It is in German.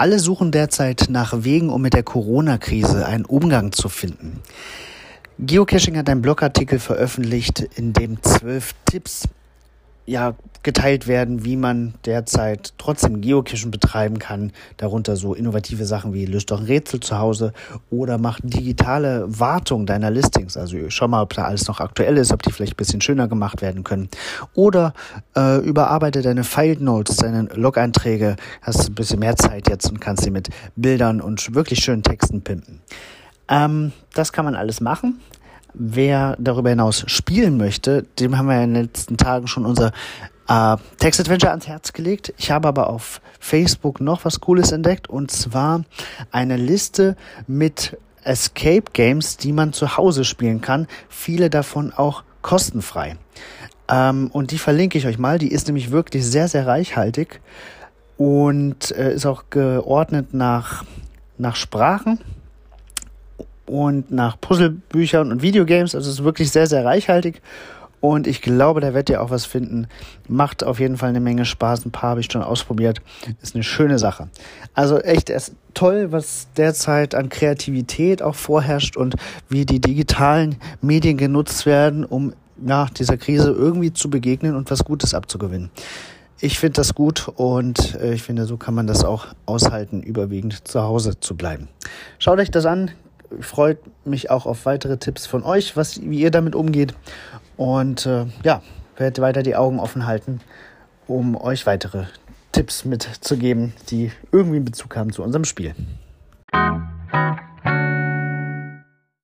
Alle suchen derzeit nach Wegen, um mit der Corona-Krise einen Umgang zu finden. Geocaching hat einen Blogartikel veröffentlicht, in dem zwölf Tipps ja, geteilt werden, wie man derzeit trotzdem Geocaching betreiben kann. Darunter so innovative Sachen wie löst doch ein Rätsel zu Hause oder macht digitale Wartung deiner Listings. Also schau mal, ob da alles noch aktuell ist, ob die vielleicht ein bisschen schöner gemacht werden können. Oder äh, überarbeite deine File Notes, deine Log-Einträge. Hast ein bisschen mehr Zeit jetzt und kannst sie mit Bildern und wirklich schönen Texten pimpen. Ähm, das kann man alles machen. Wer darüber hinaus spielen möchte, dem haben wir in den letzten Tagen schon unser äh, Text Adventure ans Herz gelegt. Ich habe aber auf Facebook noch was Cooles entdeckt und zwar eine Liste mit Escape Games, die man zu Hause spielen kann. Viele davon auch kostenfrei. Ähm, und die verlinke ich euch mal. Die ist nämlich wirklich sehr, sehr reichhaltig und äh, ist auch geordnet nach, nach Sprachen und nach Puzzlebüchern und Videogames. Also es ist wirklich sehr, sehr reichhaltig. Und ich glaube, da werdet ihr auch was finden. Macht auf jeden Fall eine Menge Spaß. Ein paar habe ich schon ausprobiert. Ist eine schöne Sache. Also echt ist toll, was derzeit an Kreativität auch vorherrscht und wie die digitalen Medien genutzt werden, um nach dieser Krise irgendwie zu begegnen und was Gutes abzugewinnen. Ich finde das gut und äh, ich finde, so kann man das auch aushalten, überwiegend zu Hause zu bleiben. Schaut euch das an, freut mich auch auf weitere Tipps von euch, was, wie ihr damit umgeht. Und äh, ja, werde weiter die Augen offen halten, um euch weitere Tipps mitzugeben, die irgendwie Bezug haben zu unserem Spiel.